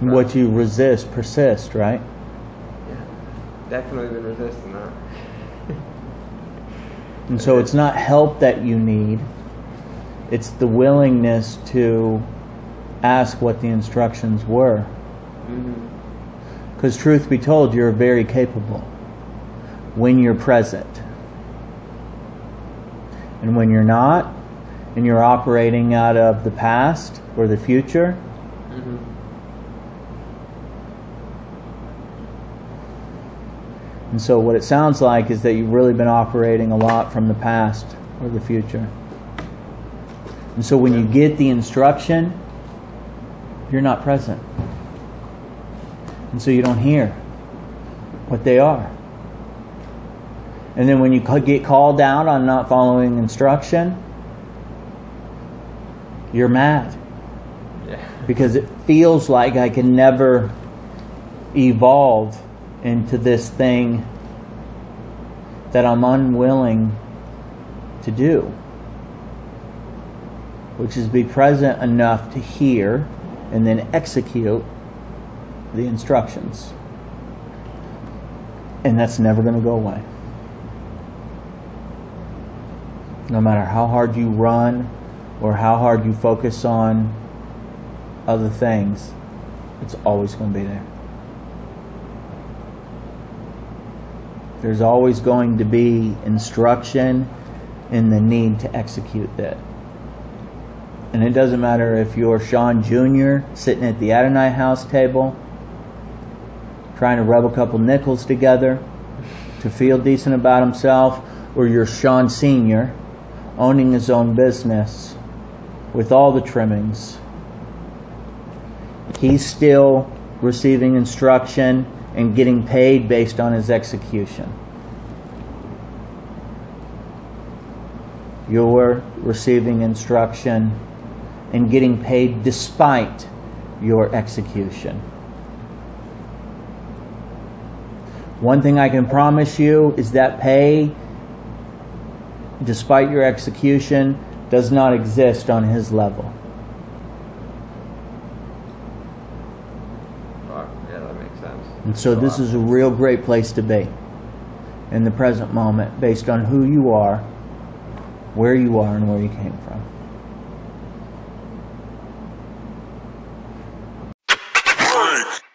What you resist persists, right? Yeah, definitely been resisting that. And so it's not help that you need, it's the willingness to ask what the instructions were. Mm-hmm. Because, truth be told, you're very capable when you're present. And when you're not, and you're operating out of the past or the future, Mm-hmm. And so what it sounds like is that you've really been operating a lot from the past or the future. And so when you get the instruction, you're not present. And so you don't hear what they are. And then when you get called out on not following instruction, you're mad Yeah. because it feels like I can never evolve into this thing that I'm unwilling to do, which is be present enough to hear and then execute the instructions. And that's never going to go away. No matter how hard you run or how hard you focus on other things, it's always going to be there. There's always going to be instruction and the need to execute that. And it doesn't matter if you're Sean Jr. sitting at the Adonai house table, trying to rub a couple nickels together to feel decent about himself, or you're Sean Sr. owning his own business with all the trimmings. He's still receiving instruction and getting paid based on his execution. You're receiving instruction and getting paid despite your execution. One thing I can promise you is that pay, despite your execution, does not exist on his level. Yeah, that makes sense. And so this is a real great place to be in the present moment based on who you are, where you are, and where you came from.